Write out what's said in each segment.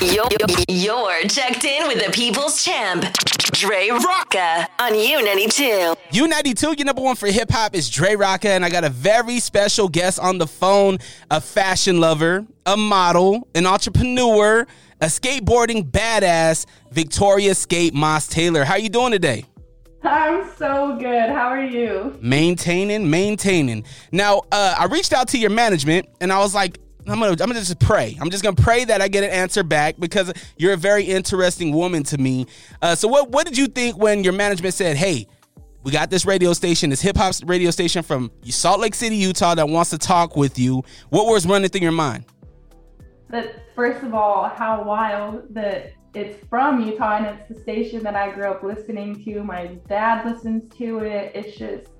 You're, you're checked in with the people's champ, Dre Rocca, on U92. U92, your number one for hip hop is Dre Rocca, and I got a very special guest on the phone a fashion lover, a model, an entrepreneur, a skateboarding badass, Victoria Skate Moss Taylor. How you doing today? I'm so good. How are you? Maintaining, maintaining. Now, uh, I reached out to your management and I was like, I'm gonna, I'm gonna just pray. I'm just gonna pray that I get an answer back because you're a very interesting woman to me. Uh, so, what, what did you think when your management said, "Hey, we got this radio station, this hip hop radio station from Salt Lake City, Utah, that wants to talk with you"? What was running through your mind? That first of all, how wild that it's from Utah and it's the station that I grew up listening to. My dad listens to it. It's just,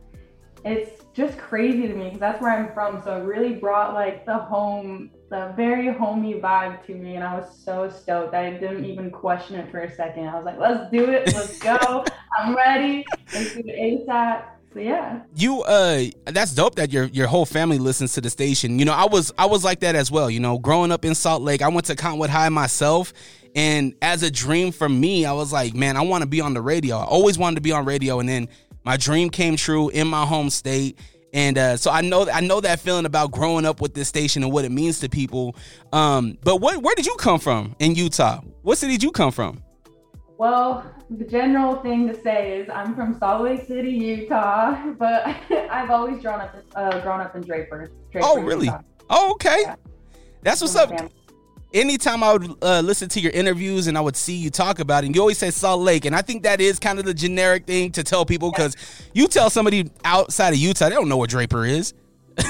it's just crazy to me because that's where I'm from. So it really brought like the home, the very homey vibe to me. And I was so stoked. I didn't even question it for a second. I was like, let's do it. Let's go. I'm ready. Let's do it ASAP. So yeah. You uh that's dope that your your whole family listens to the station. You know, I was I was like that as well. You know, growing up in Salt Lake, I went to Cottonwood High myself. And as a dream for me, I was like, man, I want to be on the radio. I always wanted to be on radio. And then my dream came true in my home state. And uh, so I know I know that feeling about growing up with this station and what it means to people. Um, but what where did you come from in Utah? What city did you come from? Well, the general thing to say is I'm from Salt Lake City, Utah, but I've always grown up uh, grown up in Draper. Draper oh, really? Utah. Oh, okay. Yeah. That's what's up. Anytime I would uh, listen to your interviews and I would see you talk about it, and you always say Salt Lake, and I think that is kind of the generic thing to tell people because you tell somebody outside of Utah, they don't know what Draper is.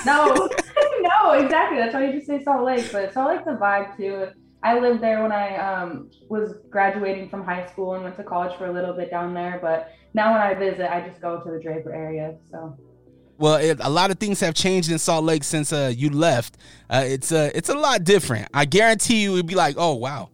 No, no, exactly. That's why you just say Salt Lake, but Salt Lake's a vibe too. I lived there when I um, was graduating from high school and went to college for a little bit down there. But now when I visit, I just go to the Draper area. So. Well, it, a lot of things have changed in Salt Lake since uh, you left. Uh, it's uh, it's a lot different. I guarantee you, it'd be like, oh wow.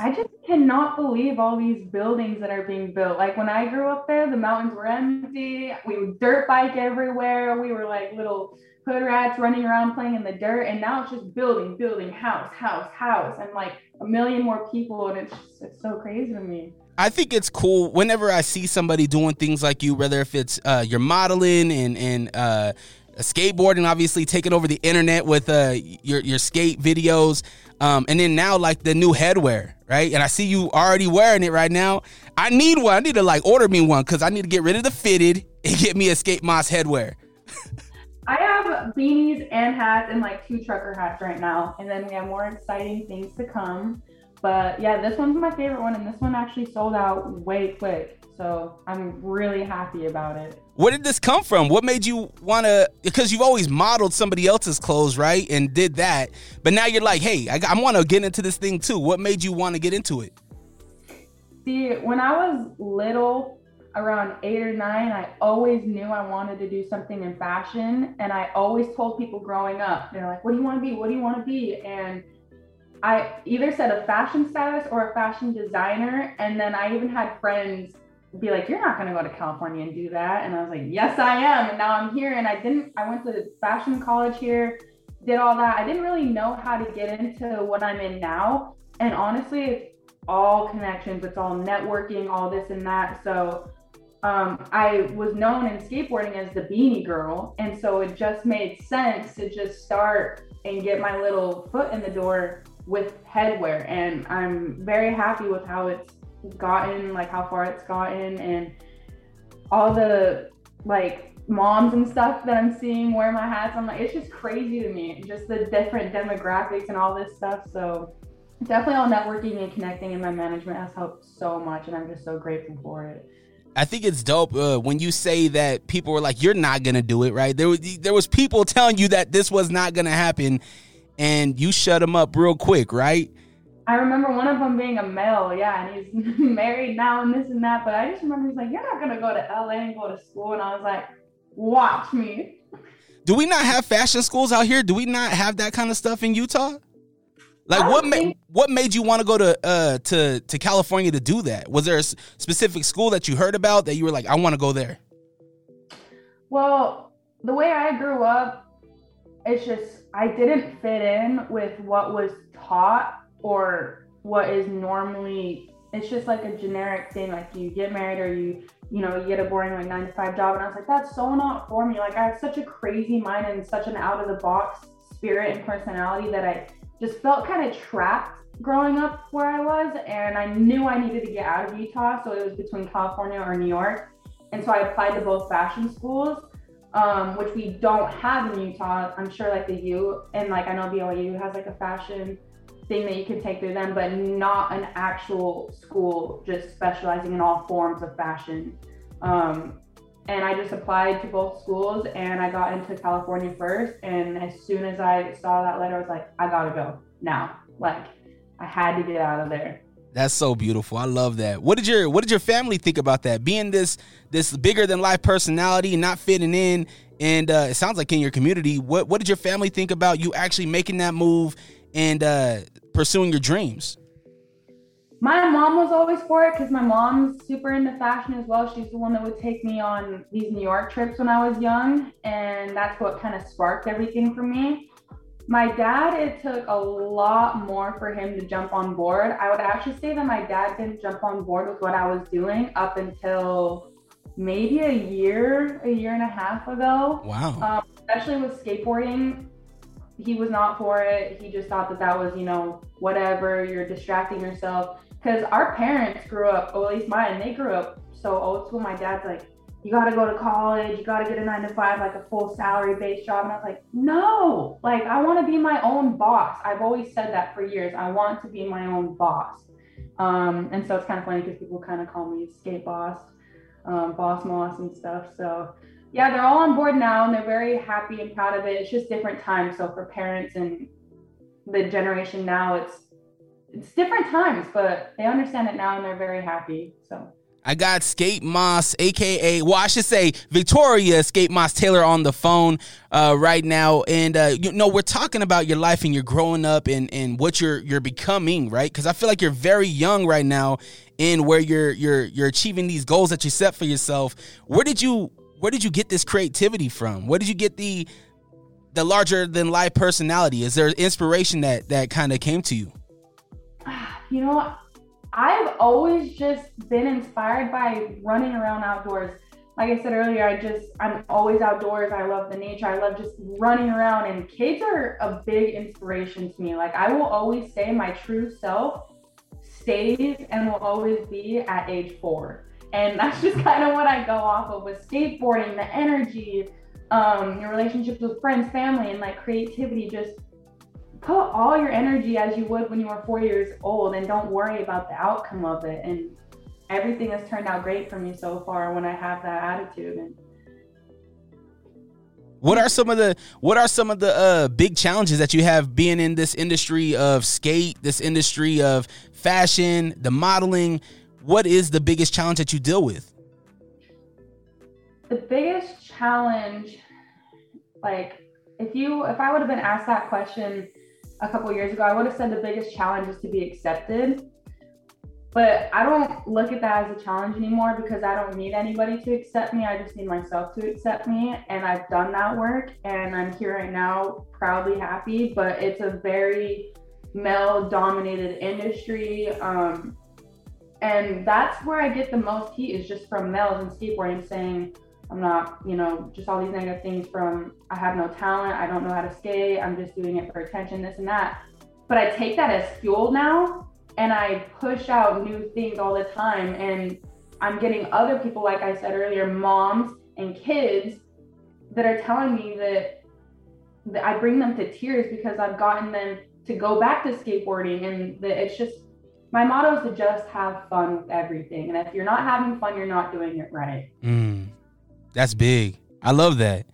I just cannot believe all these buildings that are being built. Like when I grew up there, the mountains were empty. We would dirt bike everywhere. We were like little hood rats running around playing in the dirt and now it's just building building house house house and like a million more people and it's just, it's so crazy to me I think it's cool whenever I see somebody doing things like you, whether if it's uh, you're modeling and and uh, skateboarding, obviously taking over the internet with uh, your your skate videos, um, and then now like the new headwear, right? And I see you already wearing it right now. I need one. I need to like order me one because I need to get rid of the fitted and get me a skate moss headwear. I have beanies and hats and like two trucker hats right now. And then we have more exciting things to come. But yeah, this one's my favorite one. And this one actually sold out way quick. So I'm really happy about it. Where did this come from? What made you want to? Because you've always modeled somebody else's clothes, right? And did that. But now you're like, hey, I, I want to get into this thing too. What made you want to get into it? See, when I was little, around eight or nine, I always knew I wanted to do something in fashion. And I always told people growing up, they're like, what do you want to be? What do you want to be? And I either said a fashion stylist or a fashion designer. And then I even had friends be like, you're not going to go to California and do that. And I was like, yes, I am. And now I'm here. And I didn't, I went to fashion college here, did all that. I didn't really know how to get into what I'm in now. And honestly, it's all connections, it's all networking, all this and that. So um, I was known in skateboarding as the beanie girl. And so it just made sense to just start and get my little foot in the door with headwear. And I'm very happy with how it's gotten, like how far it's gotten, and all the like moms and stuff that I'm seeing wear my hats. I'm like, it's just crazy to me, just the different demographics and all this stuff. So definitely all networking and connecting in my management has helped so much. And I'm just so grateful for it. I think it's dope uh, when you say that people were like, "You're not gonna do it," right? There there was people telling you that this was not gonna happen, and you shut them up real quick, right? I remember one of them being a male, yeah, and he's married now and this and that. But I just remember he's like, "You're not gonna go to LA and go to school," and I was like, "Watch me." Do we not have fashion schools out here? Do we not have that kind of stuff in Utah? Like what made what made you want to go to uh to to California to do that? Was there a specific school that you heard about that you were like, I want to go there? Well, the way I grew up, it's just I didn't fit in with what was taught or what is normally it's just like a generic thing like you get married or you you know you get a boring like nine to five job and i was like that's so not for me. Like i have such a crazy mind and such an out of the box spirit and personality that i just felt kind of trapped growing up where i was and i knew i needed to get out of utah so it was between california or new york and so i applied to both fashion schools um, which we don't have in utah i'm sure like the u and like i know byu has like a fashion thing that you can take through them, but not an actual school just specializing in all forms of fashion. Um, and I just applied to both schools and I got into California first. And as soon as I saw that letter, I was like, I gotta go now. Like, I had to get out of there. That's so beautiful. I love that. What did your What did your family think about that? Being this this bigger than life personality, not fitting in, and uh, it sounds like in your community. What What did your family think about you actually making that move and uh, pursuing your dreams? My mom was always for it because my mom's super into fashion as well. She's the one that would take me on these New York trips when I was young, and that's what kind of sparked everything for me. My dad, it took a lot more for him to jump on board. I would actually say that my dad didn't jump on board with what I was doing up until maybe a year, a year and a half ago. Wow. Um, especially with skateboarding, he was not for it. He just thought that that was, you know, whatever, you're distracting yourself. Because our parents grew up, or at least mine, they grew up so old school. My dad's like, you got to go to college, you got to get a nine to five, like a full salary based job. And I was like, no, like I want to be my own boss. I've always said that for years. I want to be my own boss. Um, and so it's kind of funny because people kind of call me skate boss, um, boss moss and stuff. So yeah, they're all on board now and they're very happy and proud of it. It's just different times. So for parents and the generation now, it's it's different times, but they understand it now and they're very happy. So I got Skate Moss, aka, well, I should say Victoria Skate Moss Taylor on the phone uh, right now, and uh, you know we're talking about your life and you're growing up and and what you're you're becoming, right? Because I feel like you're very young right now in where you're you're you're achieving these goals that you set for yourself. Where did you where did you get this creativity from? Where did you get the the larger than life personality? Is there inspiration that that kind of came to you? You know, I've always just been inspired by running around outdoors. Like I said earlier, I just I'm always outdoors. I love the nature. I love just running around and kids are a big inspiration to me. Like I will always say my true self stays and will always be at age 4 and that's just kind of what I go off of with skateboarding, the energy, um, your relationships with friends, family, and like creativity. Just put all your energy as you would when you were four years old and don't worry about the outcome of it. And everything has turned out great for me so far when I have that attitude. And what are some of the what are some of the uh, big challenges that you have being in this industry of skate, this industry of fashion, the modeling? what is the biggest challenge that you deal with? The biggest challenge, like if you if I would have been asked that question a couple years ago, I would have said the biggest challenge is to be accepted. But I don't look at that as a challenge anymore because I don't need anybody to accept me. I just need myself to accept me. And I've done that work and I'm here right now, proudly happy. But it's a very male dominated industry. Um, and that's where I get the most heat is just from males in skateboarding saying, I'm not, you know, just all these negative things from I have no talent, I don't know how to skate, I'm just doing it for attention, this and that. But I take that as fuel now and I push out new things all the time. And I'm getting other people, like I said earlier, moms and kids that are telling me that, that I bring them to tears because I've gotten them to go back to skateboarding and that it's just my motto is to just have fun with everything. And if you're not having fun, you're not doing it right. Mm, that's big. I love that.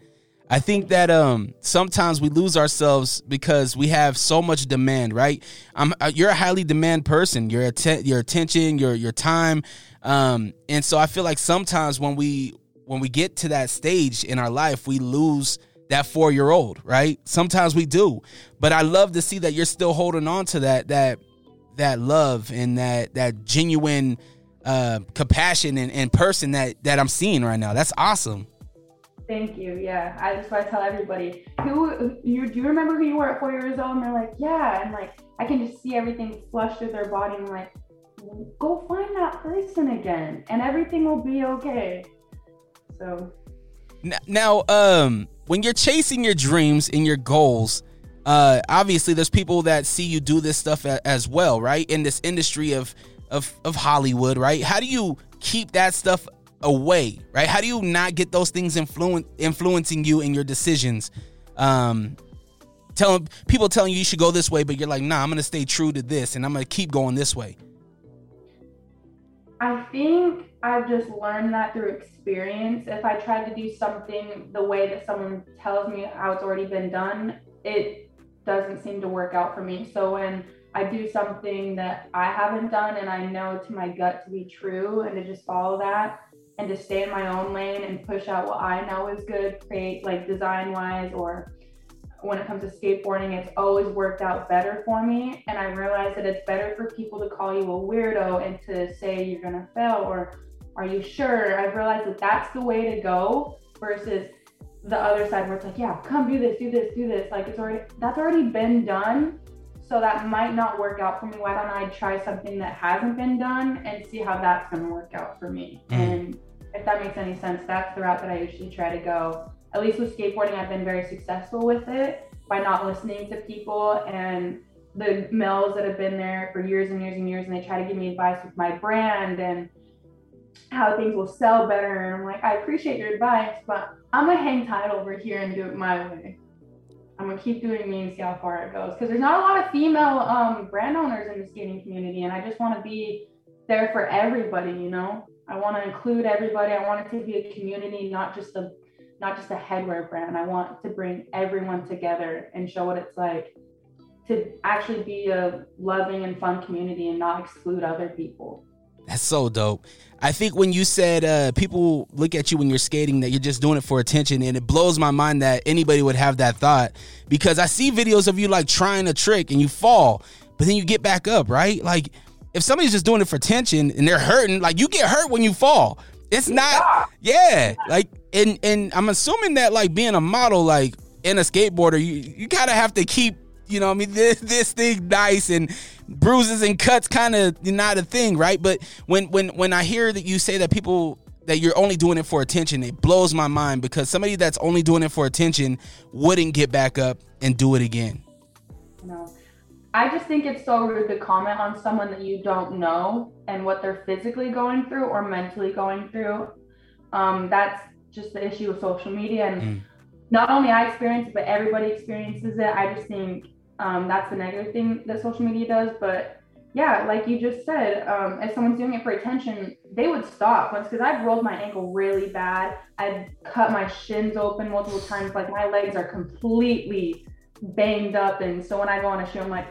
I think that um sometimes we lose ourselves because we have so much demand, right? I'm uh, you're a highly demand person. Your att- your attention, your your time, um, and so I feel like sometimes when we when we get to that stage in our life, we lose that four year old, right? Sometimes we do, but I love to see that you're still holding on to that that that love and that that genuine uh, compassion and, and person that that I'm seeing right now. That's awesome. Thank you. Yeah, I just want to tell everybody who you do. You remember who you were at four years old? And they're like, yeah, and like I can just see everything flush through their body. And I'm like, go find that person again, and everything will be okay. So now, um, when you're chasing your dreams and your goals, uh, obviously there's people that see you do this stuff as well, right? In this industry of of of Hollywood, right? How do you keep that stuff away, right? How do you not get those things influen- influencing you in your decisions? Um, telling people telling you you should go this way, but you're like, nah, I'm gonna stay true to this, and I'm gonna keep going this way. I think I've just learned that through experience. If I try to do something the way that someone tells me how it's already been done, it doesn't seem to work out for me. So when I do something that I haven't done and I know to my gut to be true and to just follow that and to stay in my own lane and push out what I know is good, create like design wise or when it comes to skateboarding, it's always worked out better for me. And I realized that it's better for people to call you a weirdo and to say you're gonna fail or are you sure? I've realized that that's the way to go versus the other side where it's like, yeah, come do this, do this, do this. Like it's already that's already been done. So that might not work out for me. Why don't I try something that hasn't been done and see how that's gonna work out for me? Mm. And if that makes any sense, that's the route that I usually try to go at least with skateboarding, I've been very successful with it by not listening to people and the males that have been there for years and years and years, and they try to give me advice with my brand and how things will sell better. And I'm like, I appreciate your advice, but I'm gonna hang tight over here and do it my way. I'm gonna keep doing me and see how far it goes. Because there's not a lot of female um, brand owners in the skating community, and I just want to be there for everybody. You know, I want to include everybody. I want it to be a community, not just a not just a headwear brand. I want to bring everyone together and show what it's like to actually be a loving and fun community and not exclude other people. That's so dope. I think when you said uh, people look at you when you're skating that you're just doing it for attention, and it blows my mind that anybody would have that thought because I see videos of you like trying a trick and you fall, but then you get back up, right? Like if somebody's just doing it for attention and they're hurting, like you get hurt when you fall. It's not, yeah. Like and and I'm assuming that like being a model, like in a skateboarder, you you kind of have to keep you know I mean this this thing nice and bruises and cuts kind of not a thing, right? But when when when I hear that you say that people that you're only doing it for attention, it blows my mind because somebody that's only doing it for attention wouldn't get back up and do it again. No. I just think it's so rude to comment on someone that you don't know and what they're physically going through or mentally going through. Um, that's just the issue with social media and mm. not only I experience it, but everybody experiences it. I just think um, that's the negative thing that social media does. But yeah, like you just said, um, if someone's doing it for attention, they would stop once because I've rolled my ankle really bad. I've cut my shins open multiple times. Like my legs are completely banged up. And so when I go on a show, I'm like,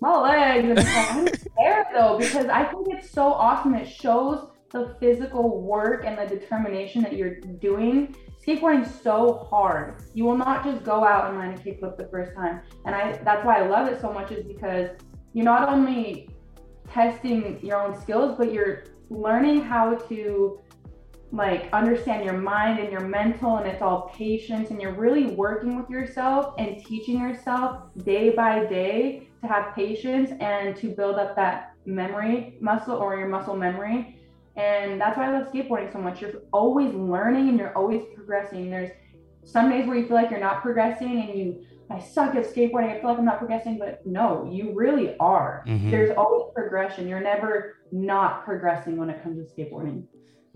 my legs. And I'm scared though because I think it's so awesome. It shows the physical work and the determination that you're doing. Skateboarding so hard. You will not just go out and land a kickflip the first time. And I that's why I love it so much is because you're not only testing your own skills, but you're learning how to like understand your mind and your mental and it's all patience and you're really working with yourself and teaching yourself day by day to have patience and to build up that memory muscle or your muscle memory and that's why I love skateboarding so much. You're always learning and you're always progressing. There's some days where you feel like you're not progressing and you, I suck at skateboarding. I feel like I'm not progressing, but no, you really are. Mm-hmm. There's always progression. You're never not progressing when it comes to skateboarding.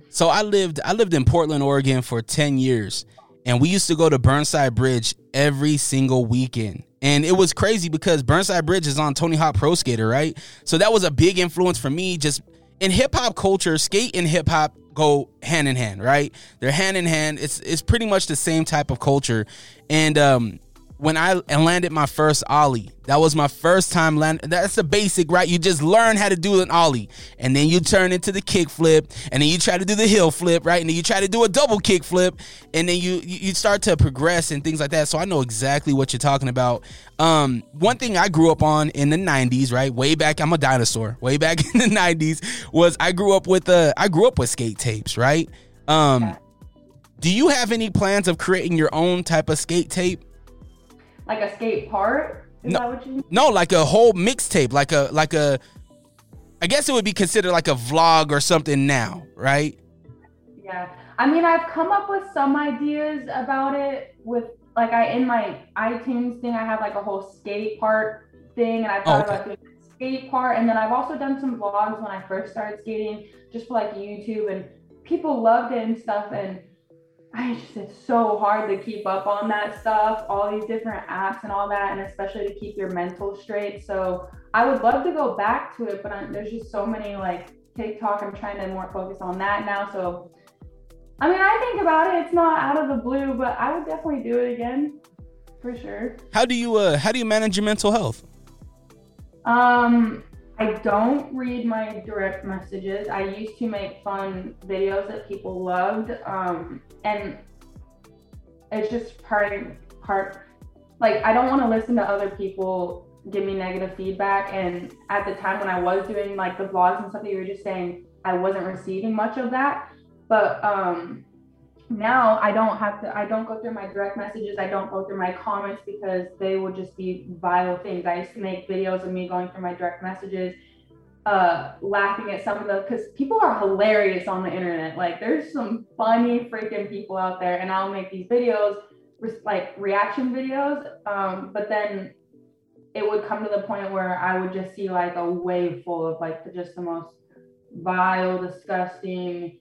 So I lived I lived in Portland, Oregon for 10 years. And we used to go to Burnside Bridge every single weekend. And it was crazy because Burnside Bridge is on Tony Hawk Pro Skater, right? So that was a big influence for me just in hip hop culture, skate and hip hop go hand in hand, right? They're hand in hand. It's it's pretty much the same type of culture. And um, when I landed my first ollie. That was my first time land. That's the basic, right? You just learn how to do an ollie, and then you turn into the kick flip, and then you try to do the heel flip, right? And then you try to do a double kick flip, and then you you start to progress and things like that. So I know exactly what you're talking about. Um, one thing I grew up on in the '90s, right? Way back, I'm a dinosaur. Way back in the '90s was I grew up with uh I grew up with skate tapes, right? Um, do you have any plans of creating your own type of skate tape? Like a skate part? Is No. that what you No, like a whole mixtape, like a like a. I guess it would be considered like a vlog or something now, right? Yeah. I mean, I've come up with some ideas about it with like I in my iTunes thing, I have like a whole skate part thing, and I thought oh, okay. about doing a skate part, and then I've also done some vlogs when I first started skating, just for like YouTube, and people loved it and stuff, and I just it's so hard to keep up on that stuff, all these different apps and all that, and especially to keep your mental straight. So I would love to go back to it, but i there's just so many like TikTok. I'm trying to more focus on that now. So I mean, I think about it. It's not out of the blue, but I would definitely do it again for sure. How do you uh how do you manage your mental health? Um, I don't read my direct messages. I used to make fun videos that people loved. Um, and it's just part part like I don't want to listen to other people give me negative feedback. And at the time when I was doing like the vlogs and stuff that you were just saying, I wasn't receiving much of that. But um now I don't have to I don't go through my direct messages, I don't go through my comments because they would just be vile things. I used to make videos of me going through my direct messages, uh laughing at some of the because people are hilarious on the internet. Like there's some funny freaking people out there, and I'll make these videos like reaction videos. Um, but then it would come to the point where I would just see like a wave full of like just the most vile, disgusting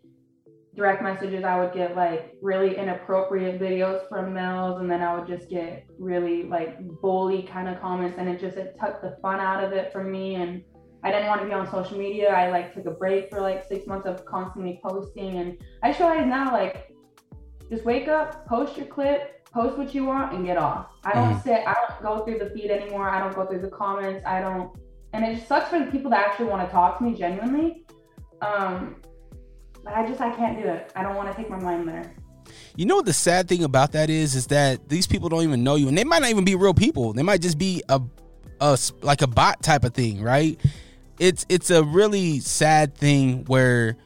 direct messages. I would get like really inappropriate videos from males, and then I would just get really like bully kind of comments, and it just it took the fun out of it for me. And I didn't want to be on social media. I like took a break for like six months of constantly posting, and I just realized now like just wake up, post your clip, post what you want, and get off. I don't sit, I don't go through the feed anymore. I don't go through the comments. I don't, and it just sucks for the people that actually want to talk to me genuinely. Um, I just I can't do it. I don't want to take my mind there. You know what the sad thing about that is is that these people don't even know you and they might not even be real people. They might just be a a like a bot type of thing, right? It's it's a really sad thing where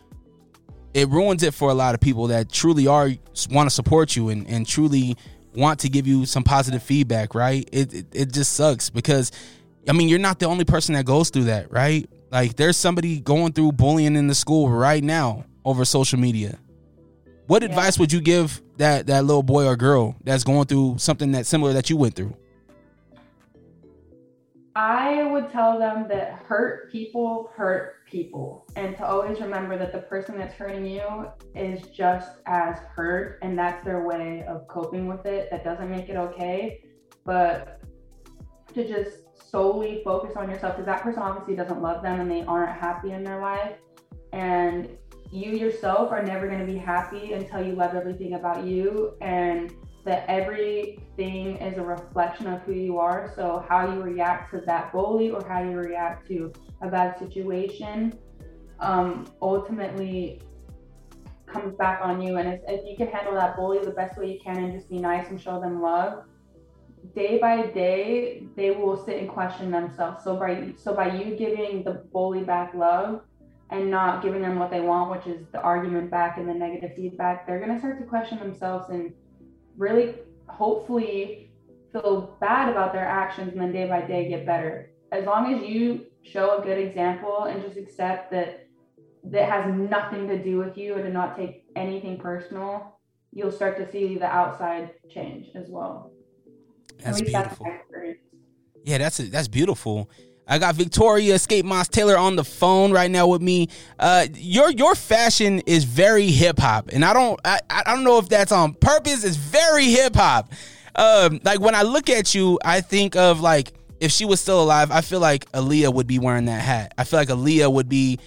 it ruins it for a lot of people that truly are want to support you and, and truly want to give you some positive feedback, right? It, it it just sucks because I mean, you're not the only person that goes through that, right? Like there's somebody going through bullying in the school right now over social media. What Yeah. advice would you give that that little boy or girl that's going through something that similar that you went through? I would tell them that hurt people hurt people, and to always remember that the person that's hurting you is just as hurt, and that's their way of coping with it. That doesn't make it okay, but to just solely focus on yourself because that person obviously doesn't love them and they aren't happy in their life. And you yourself are never going to be happy until you love everything about you and that everything is a reflection of who you are. So, how you react to that bully or how you react to a bad situation um, ultimately comes back on you. And if, you can handle that bully the best way you can and just be nice and show them love, day by day they will sit and question themselves. So by so by you giving the bully back love and not giving them what they want, which is the argument back and the negative feedback, they're gonna start to question themselves and really hopefully feel bad about their actions and then day by day get better. As long as you show a good example and just accept that that has nothing to do with you and to not take anything personal, you'll start to see the outside change as well. That's beautiful. experience. Yeah, that's that's beautiful. I got Victoria Skate Moss Taylor on the phone right now with me. Uh, your your fashion is very hip hop, and I don't I, I don't know if that's on purpose. It's very hip hop. Um, like when I look at you, I think of like if she was still alive, I feel like Aaliyah would be wearing that hat. I feel like Aaliyah would be,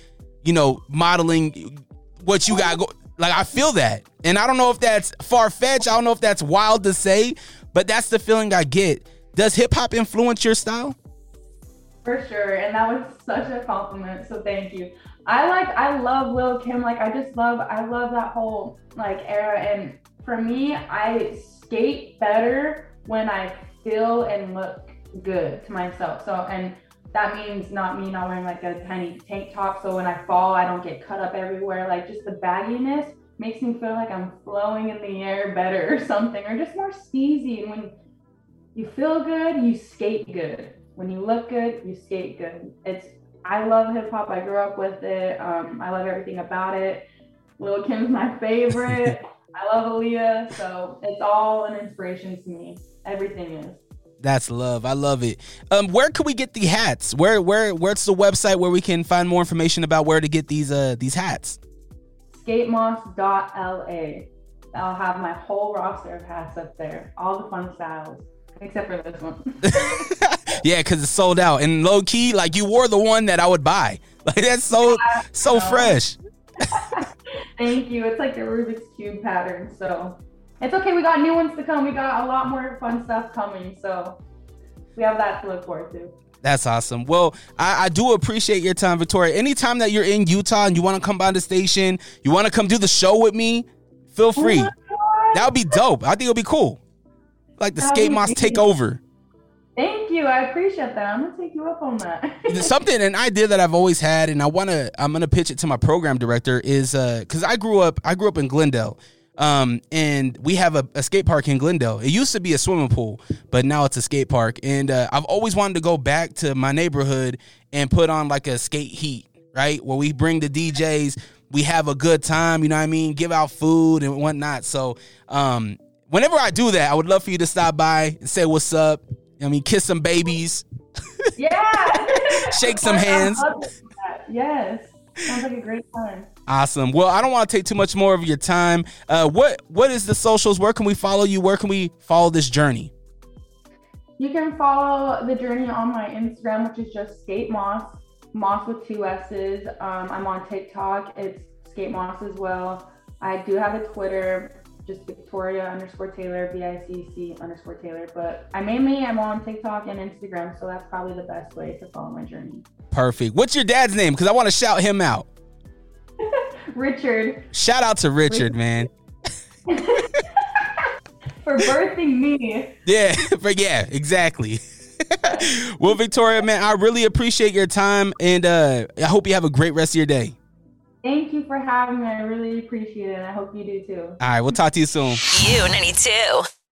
you know, modeling what you got. Go- like I feel that, and I don't know if that's far fetched. I don't know if that's wild to say, but that's the feeling I get. Does hip hop influence your style? For sure. And that was such a compliment. So thank you. I like I love Lil Kim. Like I just love I love that whole like era. And for me, I skate better when I feel and look good to myself. So and that means not me not wearing like a tiny tank top. So when I fall, I don't get cut up everywhere. Like just the bagginess makes me feel like I'm flowing in the air better or something, or just more steezy. And when you feel good, you skate good. When you look good, you skate good. It's I love hip hop. I grew up with it. Um, I love everything about it. Lil Kim's my favorite. I love Aaliyah, so it's all an inspiration to me. Everything is. That's love. I love it. Um, where can we get the hats? Where where where's the website where we can find more information about where to get these uh these hats? Skatemoss.la. I'll have my whole roster of hats up there. All the fun styles. Except for this one. yeah, because it's sold out. And low key, like you wore the one that I would buy. Like that's so yeah, so fresh. Thank you. It's like the Rubik's Cube pattern. So it's okay. We got new ones to come. We got a lot more fun stuff coming. So we have that to look forward to. That's awesome. Well, I, I, do appreciate your time, Victoria. Anytime that you're in Utah and you want to come by the station, you want to come do the show with me, feel free. Oh that would be dope. I think it'll be cool. Like the Skate Moss take over. Thank you. I appreciate that. I'm gonna take you up on that. Something an idea that I've always had, and I wanna I'm gonna pitch it to my program director is uh because I grew up I grew up in Glendale. Um, and we have a, a, skate park in Glendale. It used to be a swimming pool, but now it's a skate park. And uh, I've always wanted to go back to my neighborhood and put on like a skate heat, right? Where we bring the DJs, we have a good time, you know what I mean? Give out food and whatnot. So, um, whenever I do that, I would love for you to stop by and say what's up. I mean, kiss some babies. Yeah. Shake some hands. Yes. Sounds like a great time. Awesome. Well, I don't want to take too much more of your time. Uh, what what is the socials? Where can we follow you? Where can we follow this journey? You can follow the journey on my Instagram, which is just Skate Moss, Moss with two S's. Um, I'm on TikTok. It's Skate Moss as well. I do have a Twitter, just Victoria underscore Taylor, V I C C underscore Taylor. But I mainly am on TikTok and Instagram, so that's probably the best way to follow my journey. Perfect. What's your dad's name? Because I want to shout him out. Richard. Shout out to Richard, Richard. man. for birthing me. Yeah, for yeah, exactly. well, Victoria, man, I really appreciate your time, and uh, I hope you have a great rest of your day. Thank you for having me. I really appreciate it. And I hope you do too. All right, we'll talk to you soon. U92.